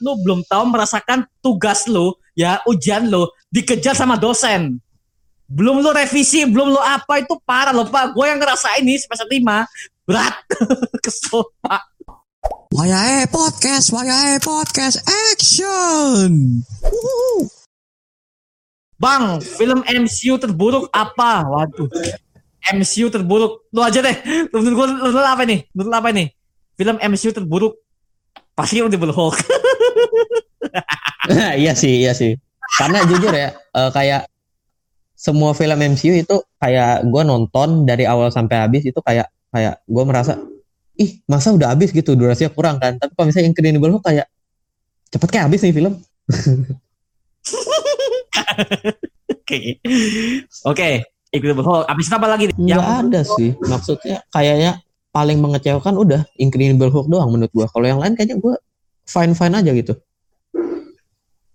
lu belum tahu merasakan tugas lu, ya ujian lu dikejar sama dosen. Belum lu revisi, belum lu apa itu parah loh Pak. Gue yang ngerasain ini semester 5 berat. Kesel Pak. Wayahe podcast, wayahe podcast, action. Bang, film MCU terburuk apa? Waduh. MCU terburuk. Lu aja deh. Lu menurut gua lu, lu apa nih? Menurut lu apa nih? Film MCU terburuk pasti Incredible Hulk. iya sih, iya sih. Karena jujur ya, eh, kayak semua film MCU itu kayak gue nonton dari awal sampai habis itu kayak kayak gue merasa ih masa udah habis gitu durasinya kurang kan tapi kalau misalnya Incredible Hulk kayak cepet kayak habis nih film Oke. Oke, Incredible Hulk. Abis itu apa lagi? nih? nggak ada sih maksudnya kayaknya paling mengecewakan udah Incredible Hulk doang menurut gue kalau yang lain kayaknya gue fine fine aja gitu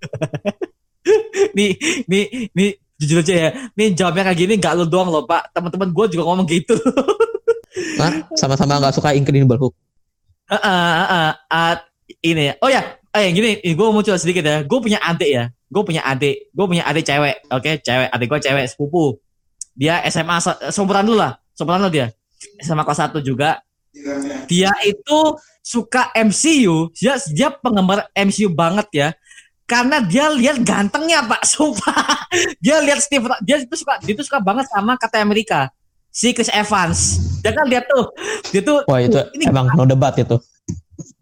nih, nih, nih jujur aja ya. Nih jawabnya kayak gini nggak lu doang loh, Pak. Teman-teman gue juga ngomong gitu. Nah, sama-sama nggak suka Incredible Hulk Heeh, heeh. Ah, ini ya. Oh ya, eh gini, gue mau cerita sedikit ya. Gue punya adik ya. Gue punya adik. Gue punya adik cewek. Oke, cewek. Adik gue cewek sepupu. Dia SMA se- seumuran lu lah. Seumuran lu dia. SMA kelas 1 juga. Dia itu suka MCU. Dia dia penggemar MCU banget ya. Karena dia lihat gantengnya pak, sumpah. Dia lihat Steve, dia itu suka, dia itu suka banget sama Captain America, si Chris Evans. Dia kan lihat tuh, dia tuh, wah itu "Tuh, ini emang no debat itu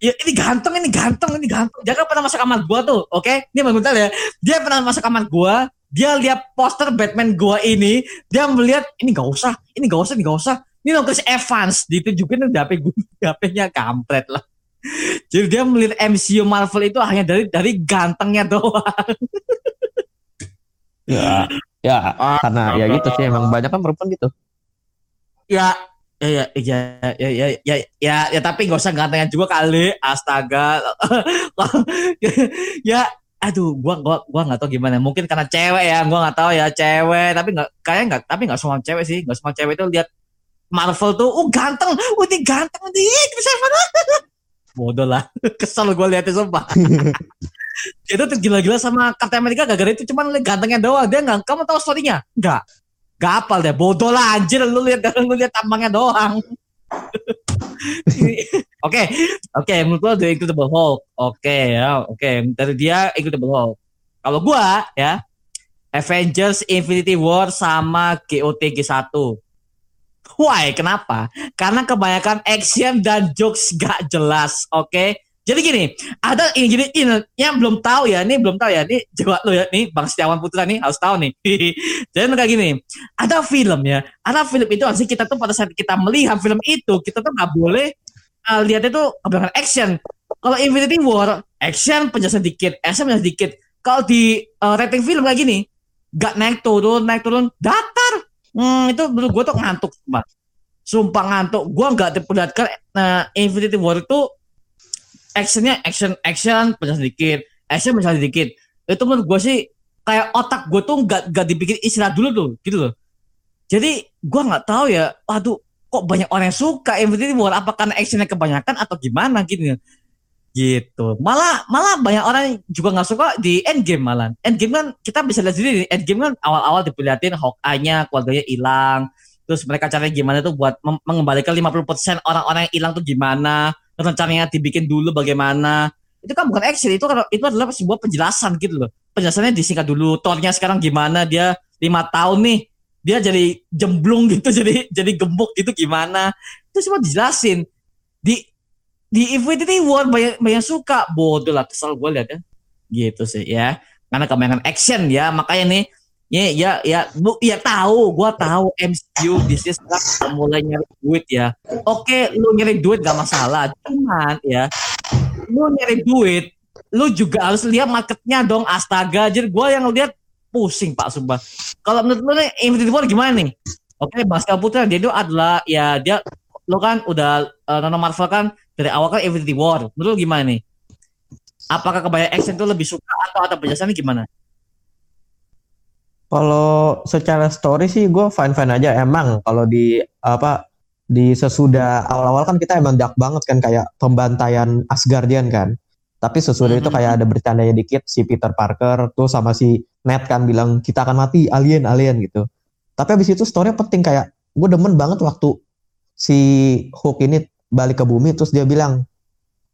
ya ini ganteng ini ganteng ini ganteng dia kan pernah masuk kamar gua tuh oke dia bentar ya dia pernah masuk kamar gua dia lihat poster Batman gua ini dia melihat ini gak usah ini gak usah ini gak usah ini loh Chris Evans ditunjukin di HP gue HP-nya kampret lah. Jadi dia melihat MCU Marvel itu hanya dari dari gantengnya doang. Ya ya karena ya gitu sih emang banyak kan perempuan gitu. Ya ya ya ya ya ya ya, ya, ya tapi gak usah gantengnya juga kali. Astaga. Ya aduh gua gua gua nggak tahu gimana. Mungkin karena cewek ya gua nggak tahu ya cewek. Tapi nggak kayaknya nggak tapi nggak semua cewek sih. Nggak semua cewek itu lihat Marvel tuh oh ganteng. Oh ini ganteng nih. Bisa mana bodoh lah. Kesel gue liatnya sumpah. Dia tuh gila-gila sama Captain America gara-gara itu cuman liat gantengnya doang. Dia nggak kamu tahu storynya? Nggak. Nggak apal deh bodoh lah anjir. Lu lihat lu lihat tampangnya doang. Oke, oke, menurut lo The Incredible Hulk. Oke ya, oke. Dari dia Incredible Hulk. Kalau gua ya, Avengers Infinity War sama GOT G1. Why? Kenapa? Karena kebanyakan action dan jokes gak jelas, oke? Jadi gini, ada ini gini, ini yang belum tahu ya, ini belum tahu ya, ini jawab lo ya, nih Bang Setiawan Putra nih harus tahu nih. Jadi kayak gini, ada film ya, ada film itu harusnya kita tuh pada saat kita melihat film itu, kita tuh nggak boleh uh, lihat itu kebanyakan action. Kalau Infinity War, action penjelasan dikit, action penjelasan dikit. Kalau di uh, rating film kayak gini, gak naik turun, naik turun, datar. Hmm, itu menurut gue tuh ngantuk, sumpah. Sumpah ngantuk. Gue nggak diperlihatkan uh, Infinity War itu actionnya action action penjelasan dikit, action penjelasan dikit. Itu menurut gue sih kayak otak gue tuh nggak nggak dibikin istirahat dulu tuh, gitu loh. Jadi gue nggak tahu ya, waduh kok banyak orang yang suka Infinity War apa karena actionnya kebanyakan atau gimana gitu gitu. Malah malah banyak orang juga nggak suka di Endgame malah. Endgame kan kita bisa lihat sendiri Endgame kan awal-awal diperlihatin Hawkeye-nya keluarganya hilang. Terus mereka caranya gimana tuh buat mengembalikan 50% orang-orang yang hilang tuh gimana? Rencananya dibikin dulu bagaimana? Itu kan bukan action itu kan itu adalah sebuah penjelasan gitu loh. Penjelasannya disingkat dulu Thor-nya sekarang gimana? Dia lima tahun nih dia jadi jemblung gitu jadi jadi gemuk gitu gimana? Itu semua dijelasin. Di di Infinity War banyak banyak suka. Bodoh lah kesel gue liatnya gitu sih ya. Karena kebanyakan action ya. Makanya nih ya ya ya bu ya tahu gue tahu MCU bisnis sekarang mulai nyari duit ya. Oke lu nyari duit gak masalah. Cuman ya lu nyari duit lu juga harus lihat marketnya dong. Astaga jadi gue yang lihat pusing pak sumpah. Kalau menurut lu nih Infinity War gimana nih? Oke Baskel Putra dia itu adalah ya dia lo kan udah uh, nonton Marvel kan dari awal kan Infinity War menurut lu gimana nih apakah kebanyakan action itu lebih suka atau atau penjelasannya gimana Kalau secara story sih gue fine fine aja emang kalau di apa di sesudah awal-awal kan kita emang dark banget kan kayak pembantaian Asgardian kan. Tapi sesudah itu Mhm. kayak ada bercandanya dikit si Peter Parker tuh sama si Ned kan bilang kita akan mati alien alien gitu. Tapi abis itu story penting kayak gue demen banget waktu si Hulk ini balik ke bumi terus dia bilang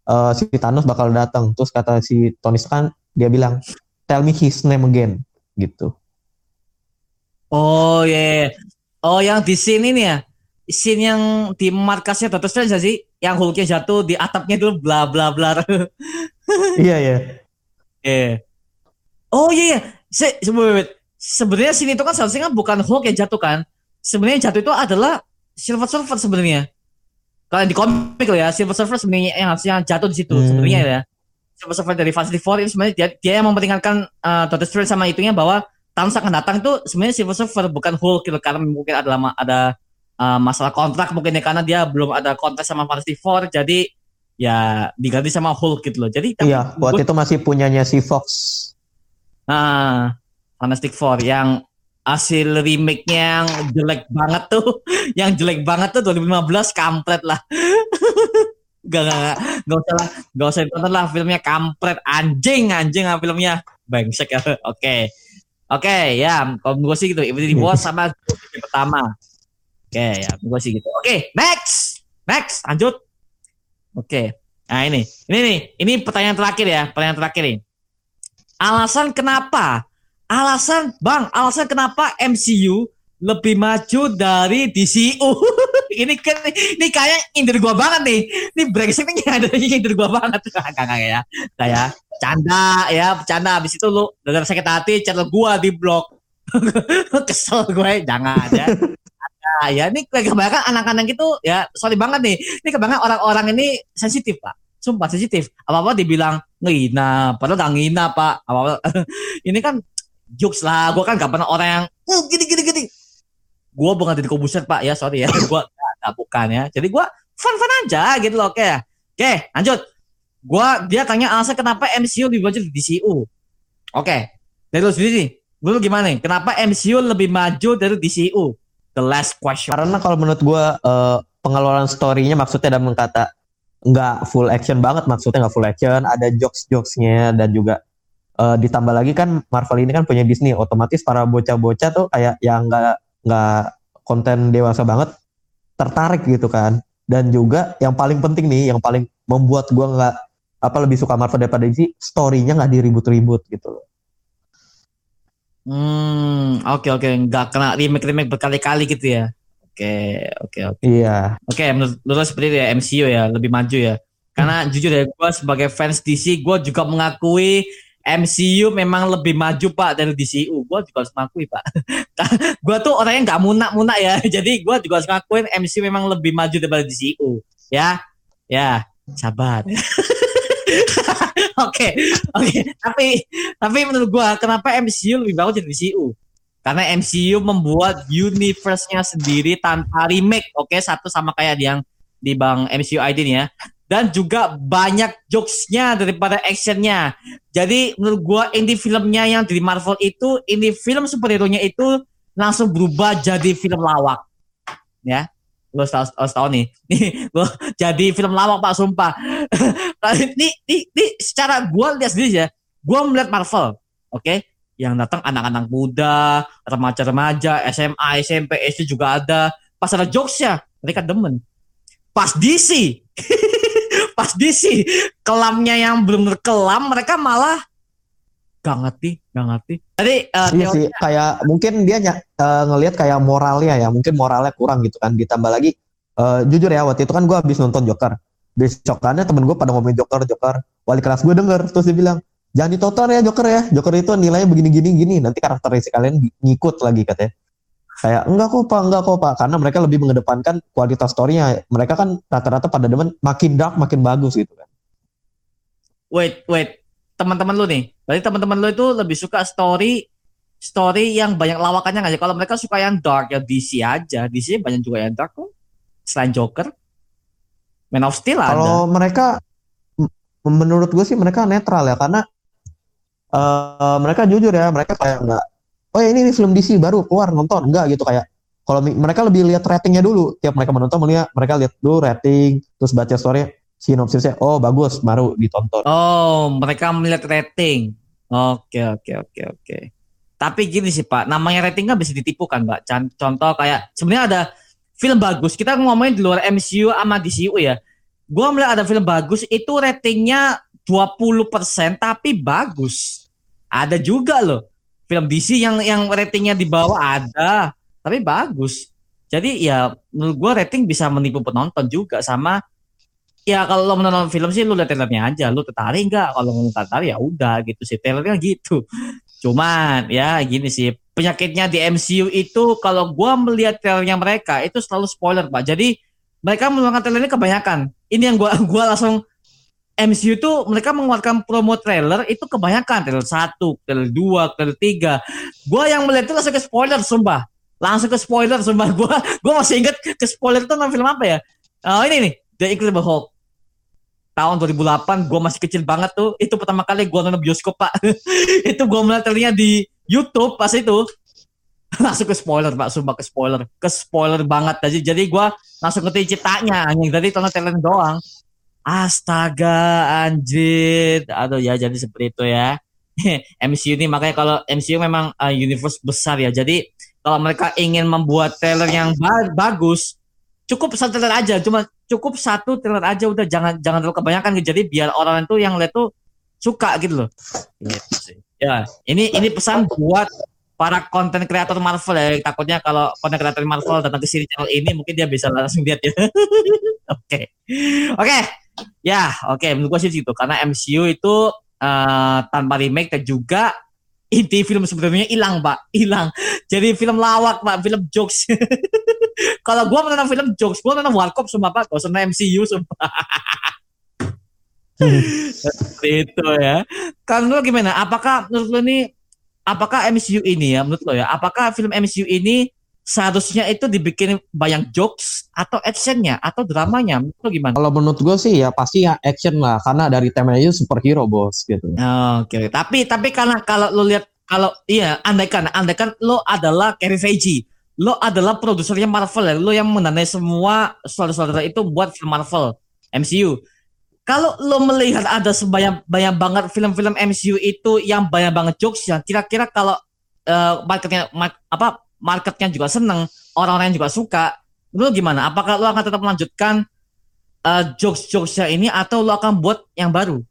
eh, si Thanos bakal datang terus kata si Tony Stark dia bilang tell me his name again gitu. Oh iya. Oh yang di scene ini ya. Scene yang di markasnya Doctor Strange sih? Yang Hulknya jatuh di atapnya itu bla bla bla. iya iya. Eh. Oh iya iya. Se. Sebenarnya sini itu kan seharusnya kan bukan Hulk yang jatuh kan. Sebenarnya jatuh itu adalah Silver Surfer sebenarnya. Kalau di komik loh ya, Silver Surfer sebenarnya yang harusnya jatuh di situ Hmm. sebenarnya ya. Silver Surfer dari Fantastic Four itu sebenarnya dia, dia yang memperingatkan uh, Doctor Strange sama itunya bahwa Thanos akan datang itu sebenarnya Silver Surfer bukan Hulk gitu karena mungkin ada lama ada uh, masalah kontrak mungkin ya karena dia belum ada kontrak sama Fantastic Four jadi ya diganti sama Hulk gitu loh. Jadi tapi Iya, waktu itu masih punyanya si Fox. Nah, Fantastic Four yang hasil remake-nya yang jelek banget tuh, yang jelek banget tuh 2015 kampret lah. gak, gak, gak, gak usah lah, gak usah ditonton lah filmnya kampret, anjing, anjing lah filmnya. Bangsek ya, oke. Oke, ya, kalau gue sih gitu, Infinity War sama yang pertama. Oke, ya, gue sih gitu. Oke, next, next, lanjut. Oke, nah ini, ini nih, ini pertanyaan terakhir ya, pertanyaan terakhir nih. Alasan kenapa? Alasan, Bang, alasan kenapa MCU lebih maju dari DCU? ini kan ini kayak indir gua banget nih. Ini brengsek nih ada indir gua banget. Enggak ya. Kayak canda ya, bercanda habis itu lu dengan sakit hati channel gua di blok. Kesel gue, jangan ya. Nah, ya ini kebanyakan anak-anak itu ya sorry banget nih. Ini kebanyakan orang-orang ini sensitif, Pak. Sumpah sensitif. Apa-apa dibilang ngina, padahal gak ngina, Pak. Apa-apa ini kan jokes lah. Gue kan gak pernah orang yang oh, gini gini gini. Gue bukan jadi kobuser pak ya, sorry ya. Gue gak, bukan ya. Jadi gue fun fun aja gitu loh, oke. Oke, lanjut. Gue dia tanya alasan kenapa MCU lebih maju di DCU. Oke, dari lu sendiri nih. Lu gimana nih? Kenapa MCU lebih maju dari DCU? The last question. Karena kalau menurut gua eh, pengeluaran story-nya maksudnya dalam kata nggak full action banget maksudnya nggak full action ada jokes jokesnya dan juga eh, ditambah lagi kan Marvel ini kan punya Disney otomatis para bocah-bocah tuh kayak yang nggak nggak konten dewasa banget tertarik gitu kan dan juga yang paling penting nih yang paling membuat gua nggak apa lebih suka Marvel daripada DC story-nya nggak diribut-ribut gitu loh Hmm, oke oke, nggak kena remake remake berkali-kali gitu ya. Oke oke oke. iya Oke, menurut menurut lo seperti itu ya MCU ya lebih maju ya. Karena jujur ya, gue sebagai fans DC, gue juga mengakui MCU memang lebih maju pak dari DCU. Gue juga harus mengakui pak. gue tuh orangnya nggak munak-munak ya, jadi gue juga harus ngakuin MCU memang lebih maju daripada DCU. Ya, ya, sabar. Oke, oke. Tapi tapi menurut gue kenapa MCU lebih bagus dari DCU? Karena MCU membuat universe-nya sendiri tanpa remake, oke satu sama kayak yang di bang MCU ID nih ya. Dan juga banyak jokes-nya daripada action-nya. Jadi menurut gua indie filmnya yang dari Marvel itu, indie film superhero-nya itu langsung berubah jadi film lawak. Ya, lo harus tahu nih. Nih, jadi film lawak pak sumpah. ini, ini, ini secara gua lihat sendiri ya, gua melihat Marvel, oke? yang datang anak-anak muda, remaja-remaja, SMA, SMP, SD juga ada. Pas ada jokesnya, mereka demen. Pas DC, pas DC, kelamnya yang belum kelam, mereka malah gak ngerti, gak ngerti. Jadi uh, Iya sih, kayak mungkin dia eh, ngelihat kayak moralnya ya, mungkin moralnya kurang gitu kan. Ditambah lagi, eh, jujur ya waktu itu kan gue habis nonton Joker. Besokannya temen gue pada ngomongin Joker, Joker. Wali kelas gue denger, terus dia bilang, jangan ditonton ya Joker ya. Joker itu nilainya begini-gini gini. Nanti karakteristik kalian di- ngikut lagi katanya. Kayak enggak kok pak, enggak kok pak. Karena mereka lebih mengedepankan kualitas story-nya. Mereka kan rata-rata pada demen makin dark makin bagus gitu kan. wait, wait. Teman-teman lu nih, berarti teman-teman lu itu lebih suka story story yang banyak lawakannya nggak sih? Kalau mereka suka yang dark, ya DC aja. DC banyak juga yang dark kok. Selain Joker, Man of Steel ada. Kalau mereka menurut gue sih mereka netral ya karena eh mereka jujur ya mereka kayak enggak oh ya ini, ini film DC baru keluar nonton enggak gitu kayak kalau mereka lebih lihat ratingnya dulu tiap mereka menonton melihat mereka lihat dulu rating terus baca story sinopsisnya oh bagus baru ditonton Oh, mereka melihat rating. Oke, oke, oke, oke. Tapi gini sih Pak, namanya rating kan bisa ditipu kan. Can- Contoh kayak sebenarnya ada film bagus. Kita ngomongin di luar MCU sama DCU ya. Gua melihat ada film bagus itu ratingnya 20% tapi bagus. Ada juga loh film DC yang yang ratingnya di bawah ada tapi bagus. Jadi ya menurut gua rating bisa menipu penonton juga sama ya kalau lo menonton film sih lu lihat trailernya aja lu tertarik nggak? Kalau lu tertarik ya udah gitu sih. Trailernya gitu. Cuman ya gini sih penyakitnya di MCU itu kalau gua melihat trailernya mereka itu selalu spoiler pak. Jadi mereka mengeluarkan trailernya kebanyakan. Ini yang gua gua langsung MCU itu mereka mengeluarkan promo trailer itu kebanyakan trailer satu, trailer dua, trailer tiga. Gua yang melihat itu langsung ke spoiler, sumpah. Langsung ke spoiler, sumpah. Gua gua masih ingat ke spoiler itu nama film apa ya? Oh ini nih, The Incredible Hulk. Tahun 2008 gue masih kecil banget tuh. Itu pertama kali gue nonton bioskop pak. Itu gue melihat trailernya di YouTube pas itu. Langsung ke spoiler pak. Sumpah ke spoiler. Ke spoiler banget jadi jadi gue langsung ngerti ceritanya. Yang tadi tonton trailer doang astaga anjir aduh ya jadi seperti itu ya. MCU ini makanya kalau MCU memang uh, universe besar ya. Jadi kalau mereka ingin membuat trailer yang ba- bagus cukup satu trailer aja. Cuma cukup satu trailer aja udah jangan jangan terlalu kebanyakan. Jadi biar orang itu yang lihat tuh suka gitu loh. Gitu ya ini ini pesan buat para konten kreator Marvel ya. Takutnya kalau konten kreator Marvel datang ke sini channel ini mungkin dia bisa langsung lihat ya. Oke. Oke ya oke menurut gue sih gitu. Karena MCU itu eh, tanpa remake dan juga inti film sebenarnya hilang pak. Hilang. Jadi film lawak pak. Film jokes. Kalau gua menonton film jokes gua nonton warkop sumpah pak. Gak usah MCU sumpah. Seperti itu ya. Kan lu gimana? Apakah menurut lu ini apakah MCU ini ya menurut lo ya apakah film MCU ini seharusnya itu dibikin banyak jokes atau actionnya atau dramanya lo gimana kalau menurut gue sih ya pasti ya action lah karena dari temanya superhero bos gitu Oke, oke. tapi tapi karena kalau lo lihat kalau iya andaikan andaikan lo adalah Kevin Feige, lo adalah produsernya Marvel ya, lo yang mendanai semua saudara-saudara itu buat film Marvel MCU. Kalau lo melihat ada sebanyak banyak banget film-film MCU itu yang banyak banget jokes yang kira-kira kalau eh, marketnya mar- apa marketnya juga seneng, orang-orang juga suka, lo gimana? Apakah lo akan tetap melanjutkan eh, jokes-jokesnya ini atau lo akan buat yang baru?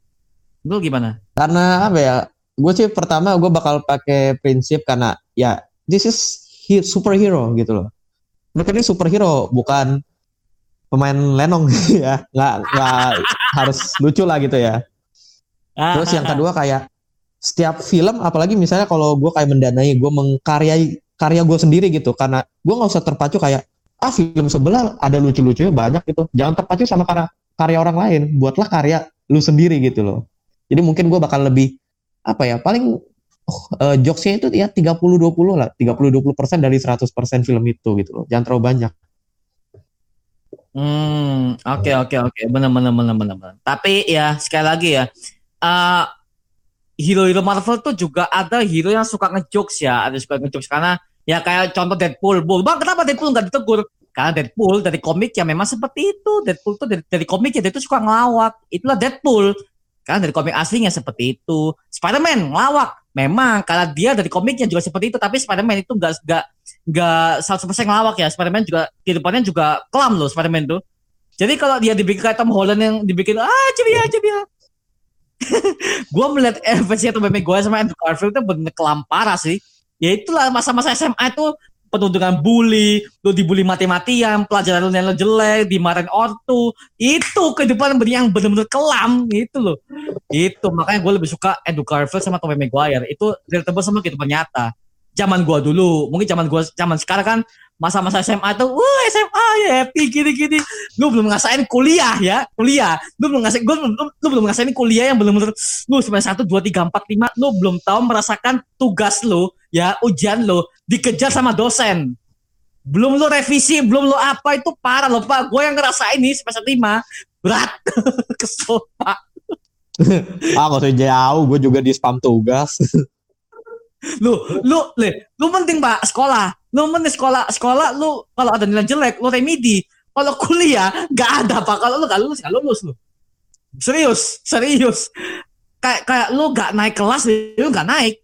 Lo gimana? karena apa ya gue sih pertama gue bakal pakai prinsip karena ya this is he- superhero gitu loh mereka ini superhero bukan pemain lenong ya nggak nggak harus lucu lah gitu ya terus yang kedua kayak setiap film apalagi misalnya kalau gue kayak mendanai gue mengkaryai karya gue sendiri gitu. Karena gue nggak usah terpacu kayak ah film sebelah ada lucu-lucunya banyak gitu. Jangan terpacu sama karya karya orang lain. Buatlah karya lu sendiri gitu loh. Jadi mungkin gue bakal lebih apa ya paling oh, eh, jokesnya itu ya 30-20 lah. 30-20 persen dari 100 persen film itu gitu loh. Jangan terlalu banyak. Hmm, oke oke oke, benar benar benar benar. benar. Tapi ya sekali lagi ya, eh hero-hero Marvel tuh juga ada hero yang suka ngejokes ya, ada suka ngejokes. Karena ya kayak contoh Deadpool, bang kenapa Deadpool nggak ditegur? Karena Deadpool dari komik ya memang seperti itu, Deadpool tuh dari, dari komik ya dia tuh suka ngelawak, itulah Deadpool. Karena dari komik aslinya seperti itu. Spider-Man ngelawak, memang karena dia dari komiknya juga seperti itu, tapi Spider-Man itu nggak nggak nggak 100% ngelawak ya. Spider-Man juga kehidupannya juga kelam loh Spider-Man tuh. Jadi kalau dia dibikin kayak Tom Holland yang dibikin ah ceria ceria gue melihat eh, versi Tom Maguire sama Andrew Garfield itu bener kelam parah sih ya itulah masa-masa SMA itu penuh dengan bully, lu dibully mati-matian, pelajaran lu yang jelek, dimarahin ortu, itu kehidupan yang bener-bener kelam, itu loh. Itu, makanya gue lebih suka Andrew Garfield sama Tobey Maguire, itu relatable sama kehidupan nyata zaman gua dulu, mungkin zaman gua zaman sekarang kan masa-masa SMA tuh, wah SMA ya happy gini-gini. Lu belum ngasain kuliah ya, kuliah. Lu belum ngasain, gua, lu, lu belum ngasain kuliah yang belum lu semester satu dua tiga empat lima, lu belum tahu merasakan tugas lu ya ujian lu dikejar sama dosen. Belum lu revisi, belum lu apa itu parah loh pak. Gue yang ngerasain ini semester lima berat, kesel pak. ah gak usah jauh gue juga di spam tugas lu lu le lu penting pak sekolah lu penting sekolah sekolah lu kalau ada nilai jelek lu remedi kalau kuliah nggak ada pak kalau lu nggak lulus nggak lulus lu Serius, serius. Kayak kayak lu gak naik kelas, lu gak naik.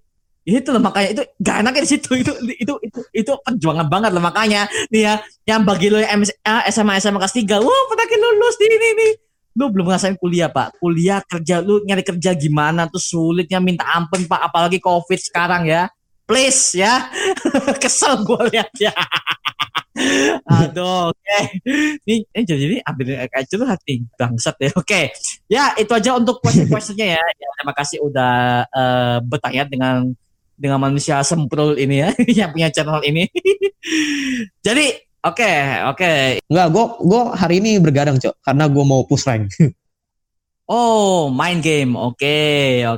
Itu loh makanya itu gak enaknya di situ. Itu itu itu itu perjuangan banget loh. Makanya nih ya yang bagi lo yang MS, ah, SMA SMA kelas 3 wah pernah lulus di ini nih. Lu belum ngerasain kuliah pak. Kuliah kerja lu nyari kerja gimana tuh sulitnya minta ampun pak. Apalagi covid sekarang ya. Please ya. Kesel gue lihat ya. Aduh oke. Ini, ini jadi ini ambil kayak curhat nih bangsat ya. Oke. Ya itu aja untuk question questionnya ya. ya terima kasih udah eh, bertanya dengan dengan manusia semprul ini ya yang punya channel ini jadi oke oke Enggak, gue gue hari ini bergadang cok karena gue mau push rank. oh main game oke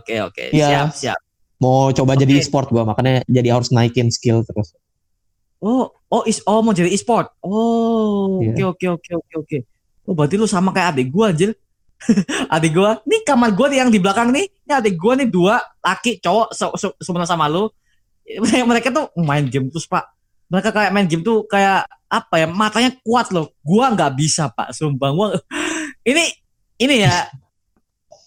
oke oke Iya. siap siap mau coba jadi Oke. e-sport gue makanya jadi harus naikin skill terus. Oh, oh is oh mau jadi e-sport. Oh, oke Iya. oke oke oke oke. Oh, berarti lu sama kayak adik gua anjir. adik gua, nih kamar gua nih yang di belakang nih. Ini adik gua nih dua laki cowok se- se- sebenarnya sama lu. Mereka tuh main game terus, Pak. Mereka kayak main game tuh kayak apa ya? Matanya kuat loh. Gua nggak bisa, Pak. Sumpah gua ini ini ya.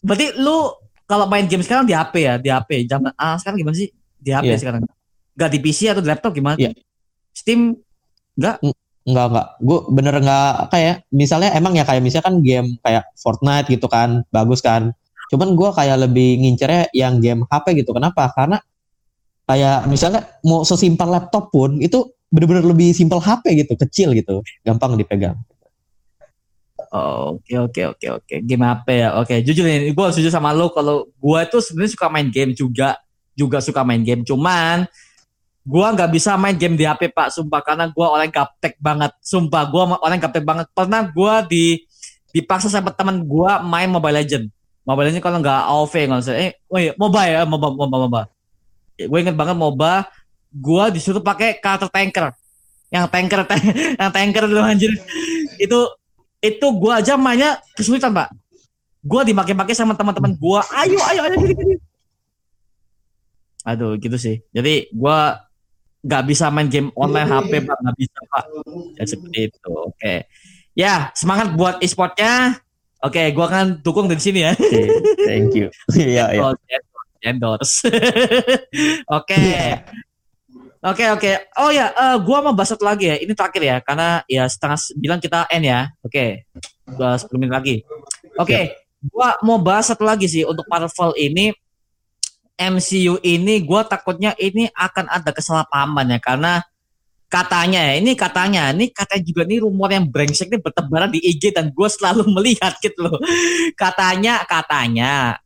Berarti lu kalau main game sekarang di HP ya, di HP. Zaman ah sekarang gimana sih? Di HP Iya. sekarang. Gak di PC atau di laptop gimana? Iya. Steam Enggak enggak, gue bener enggak kayak misalnya emang ya kayak misalnya kan game kayak Fortnite gitu kan bagus kan. Cuman gue kayak lebih ngincernya yang game HP gitu. Kenapa? Karena kayak misalnya mau sesimpel laptop pun itu bener-bener lebih simpel HP gitu, kecil gitu, gampang dipegang. Oh, Oke oke oke oke. Game apa ya? Oke, jujur nih, gue setuju sama lo kalau gue tuh sebenarnya suka main game juga, juga suka main game. Cuman gue nggak bisa main game di HP pak, sumpah karena gue orang gaptek banget. Sumpah gue orang gaptek banget. Pernah gue di dipaksa sama teman gue main Mobile Legend. Mobile Legend kalau nggak AoV nggak usah. Eh, oh iya, MOBA ya, MOBA, MOBA, MOBA. Gue inget banget MOBA. Gue disuruh pakai karakter tanker. Yang tanker, yang tanker dulu anjir. Itu itu gua aja mainnya kesulitan pak gua dimaki-maki sama teman-teman gua ayo ayo ayo gini gini aduh gitu sih jadi gua nggak bisa main game online HP pak nggak bisa pak ya seperti itu oke ya semangat buat e-sportnya oke gua akan dukung dari sini ya thank you. Iya, iya. endorse, endorse. Oke. Oke oke. Oh ya, eh, gua mau bahas satu lagi ya. Ini terakhir ya, karena ya setengah sembilan kita end ya. Oke. Gua 10 menit lagi. Oke. Gua mau bahas satu lagi sih untuk Marvel ini. MCU ini gua takutnya ini akan ada kesalahpahaman ya karena katanya ya ini katanya ini katanya juga nih rumor yang brengsek nih bertebaran di IG dan gue selalu melihat gitu loh katanya katanya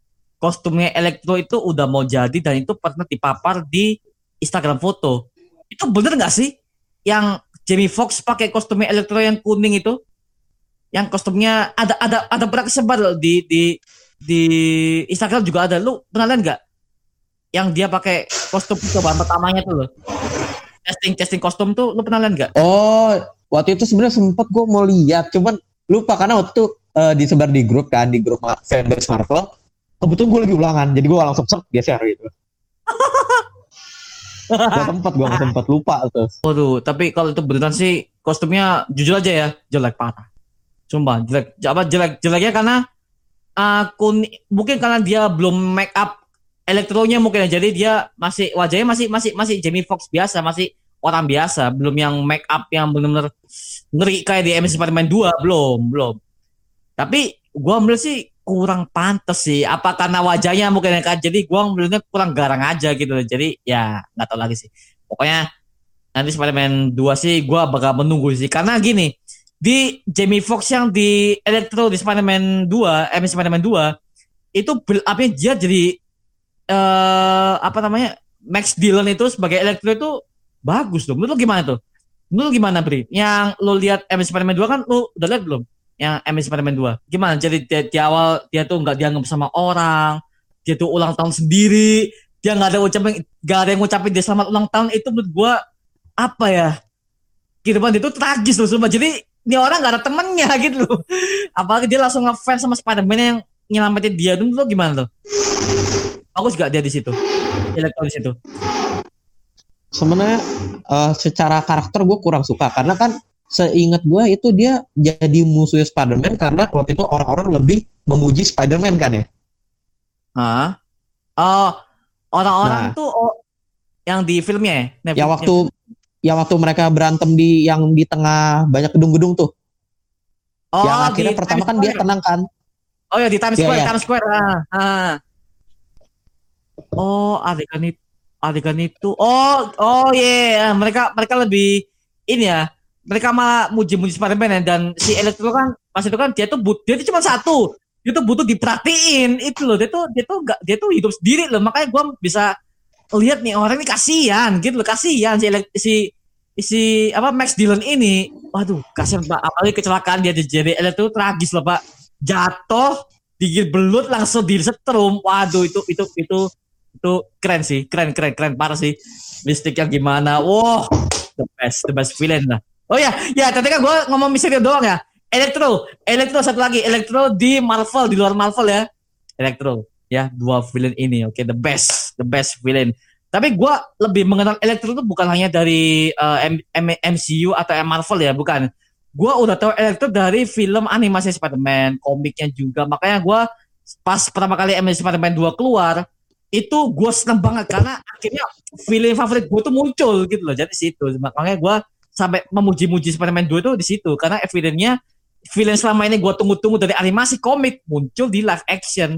kostumnya Elektro itu udah mau jadi dan itu pernah dipapar di Instagram foto. Itu bener nggak sih? Yang Jamie Foxx pakai kostumnya Elektro yang kuning itu? Yang kostumnya ada ada ada pernah kesebar loh di di di Instagram juga ada. Lu pernah lihat nggak? Yang dia pakai kostum cobaan pertamanya tuh loh. Testing testing kostum tuh lu pernah lihat nggak? Oh, waktu itu sebenarnya sempet gue mau lihat, cuman lupa karena waktu itu eh, disebar di grup kan, di grup fanbase Marvel. Kebetulan gue lagi ulangan, jadi gue langsung set dia share gitu. Gak sempet, gue gak sempet lupa terus. Waduh, tapi kalau itu beneran sih kostumnya jujur aja ya jelek parah. Sumpah jelek. Apa jelek jeleknya karena aku mungkin karena dia belum make up elektronya mungkin ya. Jadi dia masih wajahnya masih masih masih Jamie Foxx biasa, masih orang biasa, belum yang make up yang benar-benar ngeri kayak di Amazing Spider-Man 2 belum, belum. Tapi gua melihat sih kurang pantas sih. Apa karena wajahnya mungkin ya kan? Jadi gua melihatnya kurang garang aja gitu. Jadi ya nggak tahu lagi sih. Pokoknya nanti Spider-Man 2 sih gua bakal menunggu sih karena gini di Jamie Foxx yang di Electro di Spider-Man 2 Amazing Spider-Man 2 itu build up-nya dia jadi eh apa namanya Max Dillon itu sebagai Electro itu bagus dong menurut lu gimana tuh? Menurut lu gimana Bri yang lu lihat Amazing Spider-Man 2 kan lu udah lihat belum? Yang Amazing Spider-Man 2 gimana? Jadi di, di awal dia tuh nggak dianggap sama orang dia tuh ulang tahun sendiri dia nggak ada ucapin nggak ada yang ngucapin dia selamat ulang tahun itu menurut gua apa ya? Kehidupan dia tuh tragis loh sumpah. Jadi ini orang nggak ada temennya gitu loh. Apalagi dia langsung ngefans sama Spider-Man yang nyelamatin dia. Menurut lu gimana tuh bagus gak dia di situ Elektro di situ Sebenarnya eh, secara karakter gue kurang suka karena kan seingat gue itu dia jadi musuh Spider-Man karena waktu itu orang-orang lebih memuji Spider-Man kan ya. Hah? Oh, orang-orang Nah. tuh oh, yang di filmnya ya? Yang waktu yang waktu mereka berantem di yang di tengah banyak gedung-gedung tuh. oh, yang akhirnya pertama Times kan dia tenang kan. Oh ya di Times Iya, Square, iya. Times Square. Ah, ah. Oh, adegan itu adegan itu. Oh, oh iya, mereka mereka lebih ini ya. Mereka malah muji-muji Spider-Man ya, dan si Electro kan pas itu kan dia tuh but, dia tuh cuma satu. Dia tuh butuh diperhatiin itu loh. Dia tuh dia tuh gak, dia tuh hidup sendiri loh. Makanya gua bisa lihat nih orang ini kasihan gitu loh, kasihan si Elec- si si apa Max Dillon ini. Waduh, kasihan Pak. Apalagi kecelakaan dia jadi Electro tragis loh, Pak. Jatuh digigit belut langsung disetrum. Waduh, itu itu itu itu keren sih, keren keren keren parah sih. Mistiknya gimana? Wow, the best, the best villain lah. Oh ya, ya tadi kan gue ngomong Mysterio doang ya. Electro, Electro satu lagi, Electro di Marvel di luar Marvel ya. Electro, ya dua villain ini, oke the best, the best villain. Tapi gue lebih mengenal Electro itu bukan hanya dari uh, M- M- MCU atau Marvel ya, bukan. Gue udah tahu Electro dari film animasi Spider-Man, komiknya juga. Makanya gue pas pertama kali MCU Spider-Man 2 keluar, itu gue seneng banget karena akhirnya film favorit gue tuh muncul gitu loh. Jadi situ makanya gue sampai memuji-muji Spider-Man 2 itu di situ karena evidentnya film selama ini gue tunggu-tunggu dari animasi komik muncul di live action.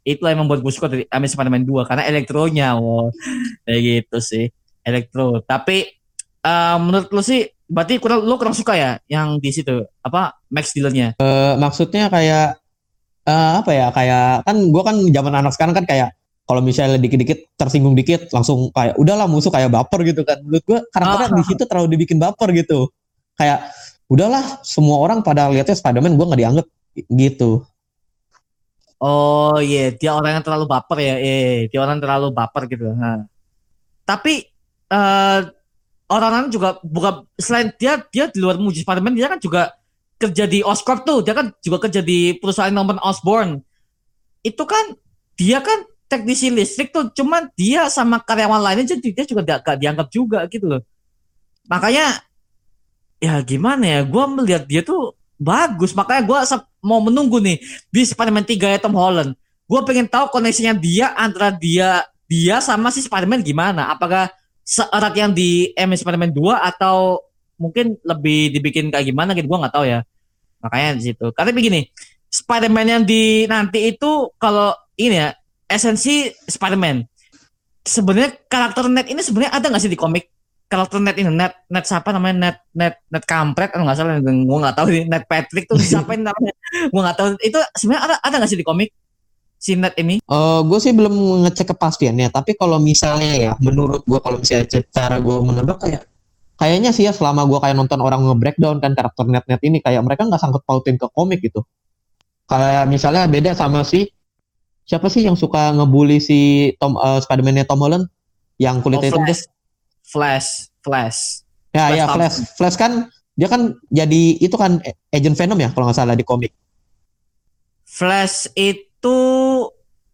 Itulah yang membuat gue suka dari Amazing Spider-Man 2 karena elektronya, wow, kayak gitu sih, elektro. Tapi eh, menurut lu sih, berarti kurang lu kurang suka ya yang di situ apa Max Dillon-nya? Eh, maksudnya kayak eh, apa ya kayak kan gue kan zaman anak sekarang kan kayak kalau misalnya dikit-dikit tersinggung dikit langsung kayak udahlah musuh kayak baper gitu kan menurut gue karakternya Ah. di situ terlalu dibikin baper gitu kayak udahlah semua orang pada lihatnya Spider-Man gue nggak dianggap gitu Oh iya, dia orang yang terlalu baper ya. Eh, dia orang yang terlalu baper gitu. Nah. Tapi eh orang-orang juga bukan selain dia dia di luar muji Spider-Man dia kan juga kerja di Oscorp tuh. Dia kan juga kerja di perusahaan Norman Osborn. Itu kan dia kan teknisi listrik tuh, cuman dia sama karyawan lainnya jadi dia juga gak, gak dianggap juga gitu loh. Makanya ya gimana ya, gua melihat dia tuh bagus. Makanya gua se- mau menunggu nih di Spider-Man 3 ya Tom Holland. Gue pengen tahu koneksinya dia antara dia dia sama si Spider-Man gimana. Apakah seerat yang di M Spider-Man 2 atau mungkin lebih dibikin kayak gimana gitu gue nggak tahu ya. Makanya di situ. Karena begini, Spider-Man yang di nanti itu kalau ini ya esensi Spider-Man. Sebenarnya karakter net ini sebenarnya ada nggak sih di komik? Karakter net ini net net siapa namanya? Net net net kampret atau nggak salah. Gue nggak tahu ini net Patrick tuh siapa yang namanya? Gue nggak tahu. Itu sebenarnya ada ada nggak sih di komik si net ini? Eh gue sih belum ngecek kepastiannya. Tapi kalau misalnya ya menurut gue kalau misalnya cara gue menebak kayak kayaknya sih ya selama gue kayak nonton orang nge-breakdown kan karakter net-net ini kayak mereka nggak sangkut pautin ke komik gitu. Kayak misalnya beda sama si siapa sih yang suka ngebully si Tom eh, Spider-Man-nya Tom Holland? Yang kulitnya Oh, hitam tuh Flash Flash Flash. Ya Flash ya. Flash. Flash kan dia kan jadi itu kan agent Venom ya kalau nggak salah di komik. Flash itu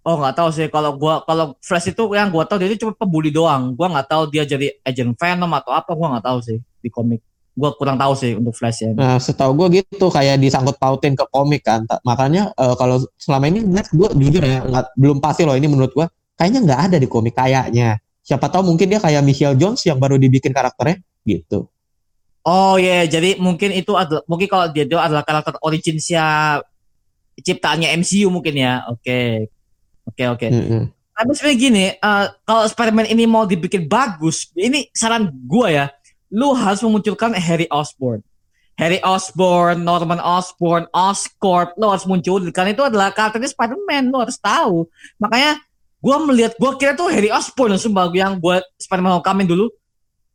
oh nggak tahu sih. Kalau gua kalau Flash itu yang gua tahu dia itu cuma pembuli doang. Gua nggak tahu dia jadi agent Venom atau apa gua nggak tahu sih di komik gua kurang tahu sih untuk Flash ya Nah, setahu gue gitu kayak disangkut pautin ke komik kan. Makanya eh, kalau selama ini net gue jujur ya nggak belum pasti loh ini menurut gue kayaknya nggak ada di komik kayaknya. Siapa tahu mungkin dia kayak Michelle Jones yang baru dibikin karakternya gitu. oh iya jadi mungkin itu adalah mungkin kalau dia itu adalah karakter originsnya ciptaannya MCU mungkin ya oke oke oke Mm-mm. Tapi sebenarnya gini, eh, kalau Spider-Man ini mau dibikin bagus, ini saran gua ya, lu harus memunculkan Harry Osborn. Harry Osborn, Norman Osborn, Oscorp, lu harus muncul karena itu adalah karakternya Spider-Man, lu harus tahu. Makanya gua melihat, gua kira tuh Harry Osborn sumpah yang buat Spider-Man Homecoming dulu.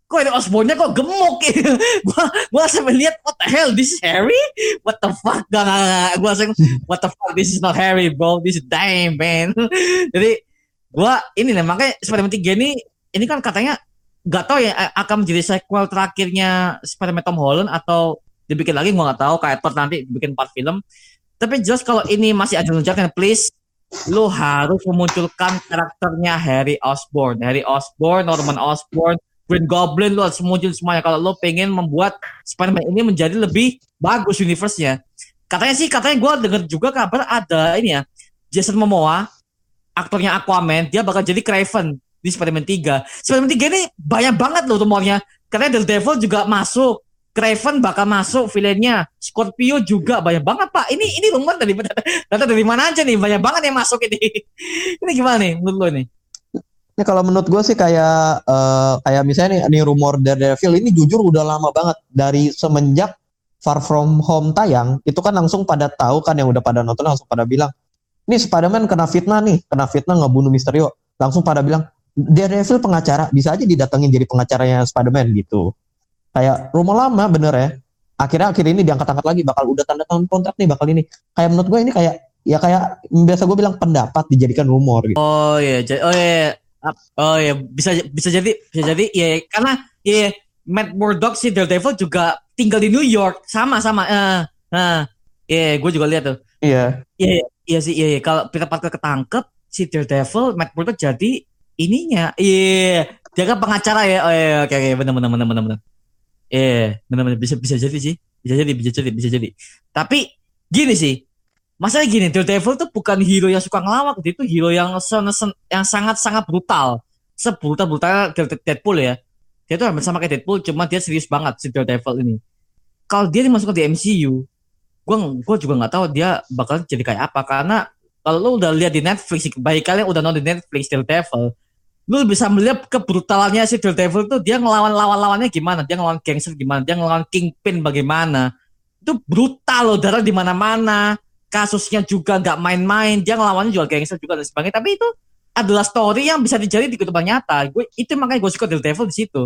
Kok Harry Osborn-nya kok gemuk gitu. gua sampai lihat what the hell this is Harry? What the fuck? Gak, gak, gak. Gua langsung what the fuck this is not Harry bro. This is man. Jadi gua ini nih makanya Spider-Man 3 ini ini kan katanya nggak tahu ya a- akan menjadi sequel terakhirnya Spider-Man Tom Holland atau dibikin lagi gua nggak tahu. Kayak Thor nanti dibikin part film. Tapi jelas kalau ini masih ada lonjakan please lu harus memunculkan karakternya Harry Osborn. Harry Osborn Norman Osborn Green Goblin lu harus muncul semuanya. Kalau lo pengen membuat Spider-Man ini menjadi lebih bagus universe-nya. Katanya sih katanya gue denger juga kabar ada ini ya Jason Momoa aktornya Aquaman dia bakal jadi Craven di Spider-Man 3. Spider-Man 3 ini banyak banget loh rumornya. Karena Devil juga masuk. Craven bakal masuk villainnya. Scorpio juga banyak banget pak. Ini ini rumor dari data dari mana aja nih banyak banget yang masuk ini. ini gimana nih menurut lo nih? Ini kalau menurut gue sih kayak uh, kayak misalnya nih, nih rumor Daredevil ini jujur udah lama banget dari semenjak Far From Home tayang itu kan langsung pada tahu kan yang udah pada nonton langsung pada bilang ini Spider-Man kena fitnah nih kena fitnah ngebunuh Misterio langsung pada bilang Daredevil pengacara bisa aja didatengin jadi pengacaranya Spider-Man gitu. Kayak rumor lama bener ya. Akhirnya akhir ini diangkat-angkat lagi bakal udah tanda tangan kontrak nih bakal ini. Kayak menurut gue ini kayak ya kayak biasa gue bilang pendapat dijadikan rumor gitu. Oh iya oh iya oh iya bisa bisa jadi bisa jadi ya karena ya Matt Murdock si Daredevil juga tinggal di New York sama sama eh uh, uh, iya yeah, gue juga lihat tuh. Iya iya iya sih iya, iya. kalau Peter Parker ketangkep si Daredevil Matt Murdock jadi ininya iya dia kan pengacara ya oh iya oke oke benar benar benar benar benar Iya, yeah, benar-benar bisa bisa jadi sih. Bisa jadi, bisa jadi, bisa jadi. Tapi gini sih. Masalah gini, Daredevil tuh bukan hero yang suka ngelawak, dia itu hero yang yang sangat-sangat brutal. Sebrutal brutal Deadpool ya. Dia tuh sama kayak Deadpool, cuma dia serius banget si Daredevil ini. Kalau dia dimasukkan di MCU, gue gue juga nggak tahu dia bakal jadi kayak apa karena kalau lo udah lihat di Netflix, baik kalian udah nonton di Netflix Daredevil, lu bisa melihat kebrutalannya si Daredevil tuh dia ngelawan lawan-lawannya gimana? Dia ngelawan gangster gimana? Dia ngelawan kingpin bagaimana? Itu brutal loh darah di mana-mana. Kasusnya juga nggak main-main. Dia ngelawannya juga gangster juga dan sebagainya. Tapi itu adalah story yang bisa dijadi di kehidupan nyata. Gue itu makanya gue suka Daredevil di situ.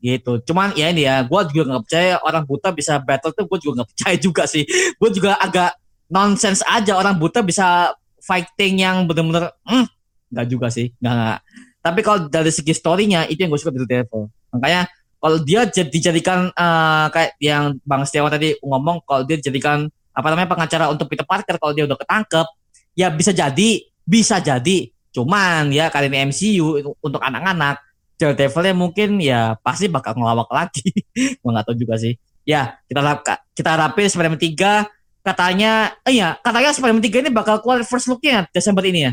Gitu. Cuman ya ini ya gue juga nggak percaya orang buta bisa battle tuh gue juga nggak percaya juga sih. Gue juga agak nonsense aja orang buta bisa fighting yang bener-bener hmm, nggak juga sih nggak tapi kalau dari segi storynya itu yang gue suka dari Devil. Makanya kalau dia dijadikan uh, kayak yang bang Setiawan tadi ngomong kalau dia dijadikan apa namanya pengacara untuk Peter Parker kalau dia udah ketangkep ya bisa jadi bisa jadi. Cuman ya kali ini MCU untuk anak-anak Daredevilnya mungkin ya pasti bakal ngelawak lagi. Gue nggak tahu juga sih. Ya kita harap kita harapin Spider-Man 3 katanya eh ya katanya Spider-Man 3 ini bakal keluar first looknya Desember ini ya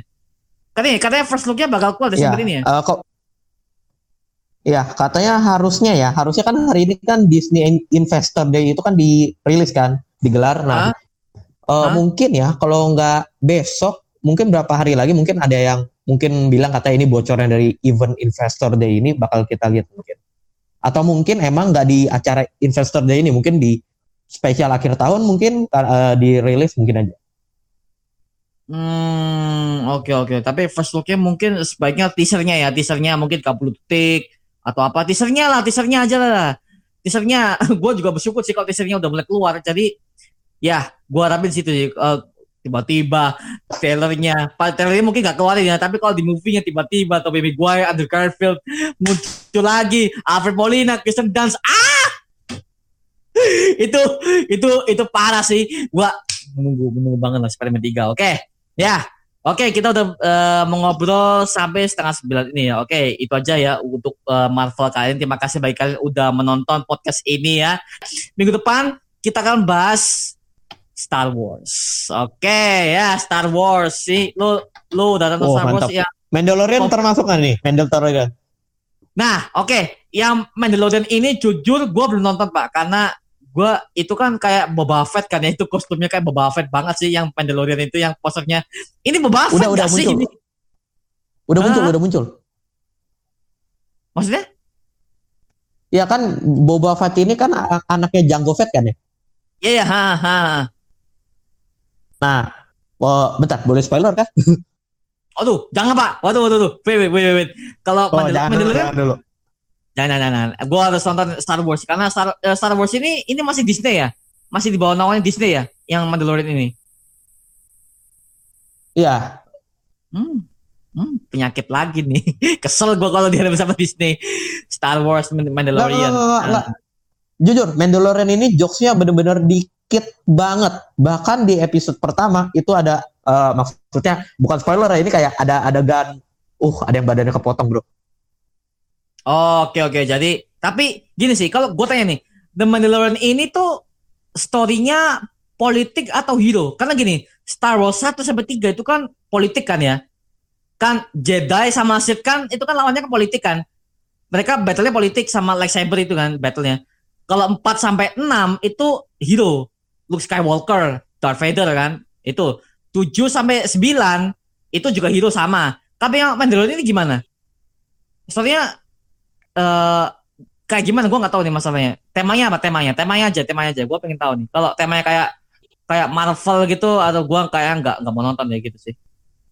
Katanya, katanya first looknya bakal keluar Desember ya, ini ya? Uh, kok Ya, katanya harusnya ya. Harusnya kan hari ini kan Disney Investor Day itu kan dirilis kan, digelar. Nah, uh, mungkin ya kalau nggak besok, mungkin berapa hari lagi mungkin ada yang mungkin bilang kata ini bocoran dari event Investor Day ini bakal kita lihat mungkin. Atau mungkin emang nggak di acara Investor Day ini, mungkin di spesial akhir tahun mungkin uh, dirilis mungkin aja. Hmm, oke okay, oke. Okay. Tapi first looknya mungkin sebaiknya teasernya ya, teasernya mungkin 30 detik atau apa. Teasernya lah, teasernya aja lah. Teasernya, gue juga bersyukur sih kalau teasernya udah mulai keluar. Jadi ya, gue harapin situ sih. Uh, tiba-tiba trailernya, trailernya mungkin gak keluar ya, tapi kalau di movie-nya tiba-tiba Tobey Maguire, Andrew Garfield muncul lagi, Alfred Molina, Kristen Dunst, ah! itu itu itu parah sih. Gua menunggu menunggu banget lah Spider-Man 3. Oke. Okay. Ya, oke okay, kita udah uh, mengobrol sampai setengah sembilan ini ya. Oke, okay, itu aja ya untuk uh, Marvel kalian. Terima kasih bagi kalian udah menonton podcast ini ya. Minggu depan kita akan bahas Star Wars. Oke okay, ya Star Wars sih. Lu lu udah nonton oh, Star mantap. Wars ya? Mandalorian oh. termasuk kan nih? Mandalorian. Nah, oke, okay. yang Mandalorian ini jujur gue belum nonton pak, karena gue itu kan kayak Boba Fett kan ya itu kostumnya kayak Boba Fett banget sih yang Mandalorian itu yang posternya ini Boba Fett udah, udah muncul. sih ini udah muncul udah muncul maksudnya ya kan Boba Fett ini kan anaknya Jango Fett kan ya iya yeah, ha ha nah oh, bentar boleh spoiler kan Aduh, jangan pak. Waduh, waduh, waduh. Wait, wait, wait, wait. Kalau oh, Mandalorian, jangan dulu. Jangan, jangan, jangan. Gue harus nonton Star Wars karena Star, uh, Star Wars ini ini masih Disney ya, masih di bawah naungan Disney ya, yang Mandalorian ini. Iya. Hmm. hmm, penyakit lagi nih. Kesel gue kalau dia sama Disney. Star Wars Mandalorian. Nggak, nggak, nggak. Nah. Jujur, Mandalorian ini jokesnya bener-bener dikit banget. Bahkan di episode pertama itu ada uh, maksudnya bukan spoiler ya ini kayak ada adegan uh ada yang badannya kepotong bro Oke oke. Jadi tapi gini sih kalau gue tanya nih The Mandalorian ini tuh storynya politik atau hero? Karena gini Star Wars 1 sampai 3 itu kan politik kan ya? Kan Jedi sama Sith kan itu kan lawannya kan politik kan? Mereka battle-nya politik sama lightsaber itu kan battle-nya. Kalau 4 sampai 6 itu hero. Luke Skywalker Darth Vader kan itu. 7 sampai 9 itu juga hero sama. Tapi yang Mandalorian ini gimana? Soalnya eh kayak gimana gue nggak tahu nih masalahnya temanya apa temanya temanya aja temanya aja gue pengen tahu nih kalau temanya kayak kayak Marvel gitu atau gue kayak nggak nggak mau nonton ya gitu sih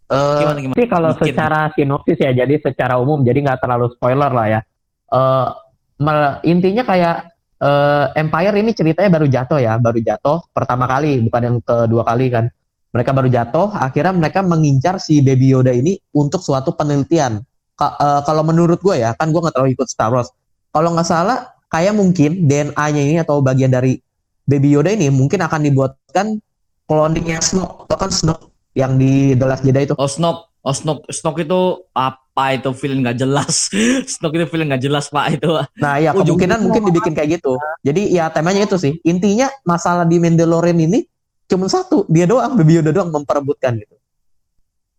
Eh, Gimana, gimana? Sih kalau Mungkin. secara sinopsis ya, jadi secara umum, jadi nggak terlalu spoiler lah ya. Eh mel- intinya kayak eh, Empire ini ceritanya baru jatuh ya, baru jatuh pertama kali, bukan yang kedua kali kan. Mereka baru jatuh, akhirnya mereka mengincar si Baby Yoda ini untuk suatu penelitian. Ka- eh, kalau menurut gue ya, kan gue nggak terlalu ikut Star Wars. Kalau nggak salah, kayak mungkin DNA-nya ini atau bagian dari Baby Yoda ini mungkin akan dibuatkan cloningnya Snoke, atau kan Snoke yang di The Last Jedi itu. oh Snoke oh Snoke Snoke itu apa itu film nggak jelas Snoke itu film nggak jelas pak itu Nah ya Ujung- kemungkinan mungkin dibikin kayak gitu. Jadi ya temanya itu sih. Intinya masalah di Mandalorian ini cuma satu, dia doang, Baby Yoda doang memperebutkan gitu.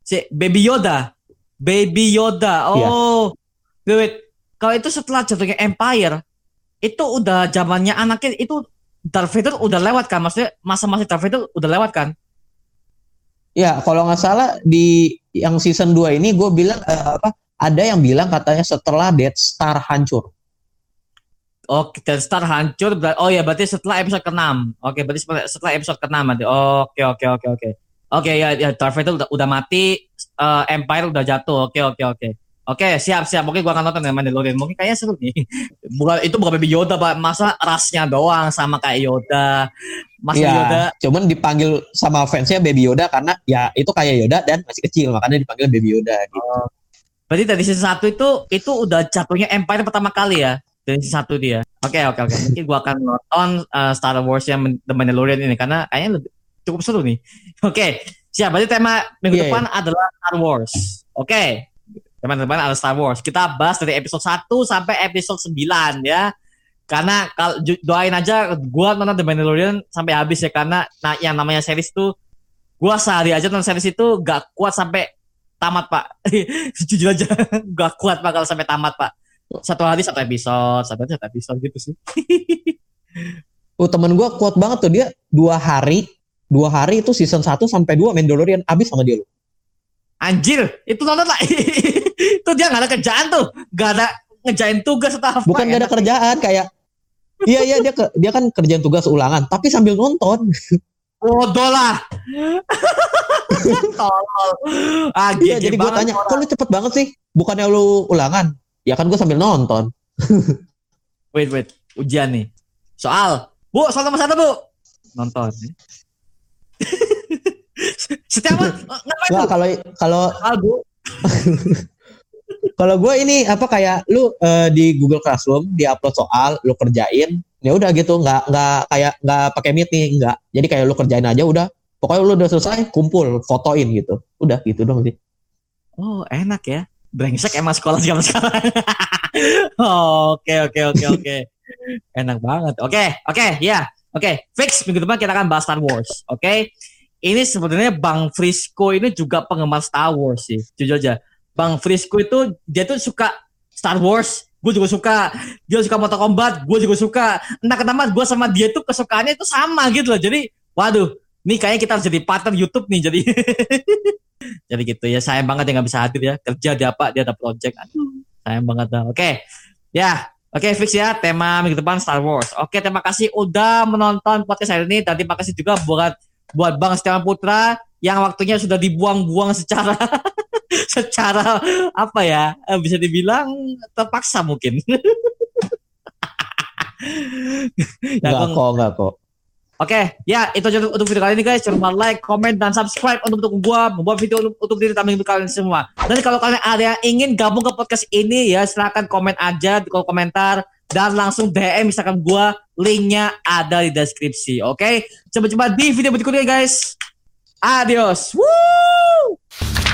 si Baby Yoda Baby Yoda Iya. oh wait, wait. kalau itu setelah jatuhnya Empire itu udah zamannya anaknya itu Darth Vader udah lewat kan maksudnya masa-masa Darth Vader udah lewat kan Ya, kalau nggak salah di yang season 2 ini gue bilang eh, apa? Ada yang bilang katanya setelah Death Star hancur. Oh, dan Star hancur. Oh ya, berarti setelah episode ke-6. Oke, berarti setelah- setelah episode ke-6 nanti. Oke, oke, oke, oke. Oke, ya, ya Darth Vader udah, udah mati, eh, Empire udah jatuh. Oke, oke, oke. Oke, siap, siap. Oke, gua akan nonton ya Mandalorian. Mungkin kayaknya seru nih. Bukan itu bukan Baby Yoda, Pak. Masa rasnya doang sama kayak Yoda. Masa Iya, Yoda. cuman dipanggil sama fansnya Baby Yoda karena ya itu kayak Yoda dan masih kecil makanya dipanggil Baby Yoda gitu. Berarti dari season 1 itu itu udah jatuhnya Empire pertama kali ya. Dari season 1 dia. Oke, oke, oke. Mungkin gua akan nonton eh, Star Wars yang The Mandalorian ini karena kayaknya lebih cukup seru nih. Oke, siap. Berarti tema minggu Iya, depan adalah Star Wars. Oke. Tema depan adalah Star Wars. Kita bahas dari episode 1 sampai episode 9 ya. Karena kalau doain aja gua nonton The Mandalorian sampai habis ya karena nah, yang namanya series tuh gua sehari aja nonton series itu gak kuat sampai tamat pak jujur aja gak kuat pak kalau sampai tamat pak satu hari satu episode satu hari satu episode gitu sih Oh temen gue kuat banget tuh dia dua hari dua hari itu season 1 sampai 2 Mandalorian abis sama dia lu. anjir itu nonton lah itu dia gak ada kerjaan tuh gak ada ngejain tugas atau apa Bukan gak ada kerjaan kayak Iya iya dia ke, dia kan kerjaan tugas ulangan tapi sambil nonton. bodoh lah tolol ah Iya jadi gue tanya, orang. kok lu cepet banget sih? Bukannya lu ulangan? Ya kan gue sambil nonton. wait wait ujian nih soal bu soal nomor satu bu nonton setiap ngapain bu kalau kalau soal bu kalau gue ini apa kayak lu eh, di Google Classroom di upload soal, lu kerjain, ya udah gitu, nggak nggak kayak nggak pakai meeting, nggak. Jadi kayak lu kerjain aja udah. Pokoknya lu udah selesai, kumpul, fotoin gitu. Udah gitu dong sih. Oh enak ya Brengsek emang sekolah zaman sekarang Oke oke oke oke Enak banget Oke oke ya Oke fix. Minggu depan kita akan bahas Star Wars Oke? Ini sebenarnya Bang Frisco ini juga penggemar Star Wars sih Jujur aja. Bang Frisco itu dia tuh suka Star Wars Gue juga suka. Dia suka Mortal Kombat Gue juga suka. Entah kenapa gue sama dia tuh kesukaannya itu sama gitu loh. Jadi waduh Nih kayaknya kita harus jadi partner YouTube nih Jadi. Jadi gitu ya sayang banget ya nggak bisa hadir ya. Kerja dia apa dia ada project. Aduh sayang banget oke ya oke fix ya tema minggu depan Star Wars oke terima kasih udah menonton podcast hari ini dan terima kasih juga buat buat Bang Setiawan Putra yang waktunya sudah dibuang-buang secara secara apa ya eh, bisa dibilang terpaksa mungkin ya, kok, nggak kok. Oke, ya itu aja untuk video kali ini guys. Jangan lupa like, comment, dan subscribe untuk mendukung gua membuat video untuk, untuk diri kami untuk kalian semua. Dan kalau kalian ada yang ingin gabung ke podcast ini ya silahkan komen aja di kolom komentar dan langsung DM misalkan gua linknya ada di deskripsi. Oke, coba-coba di video berikutnya guys. Adios. Woo!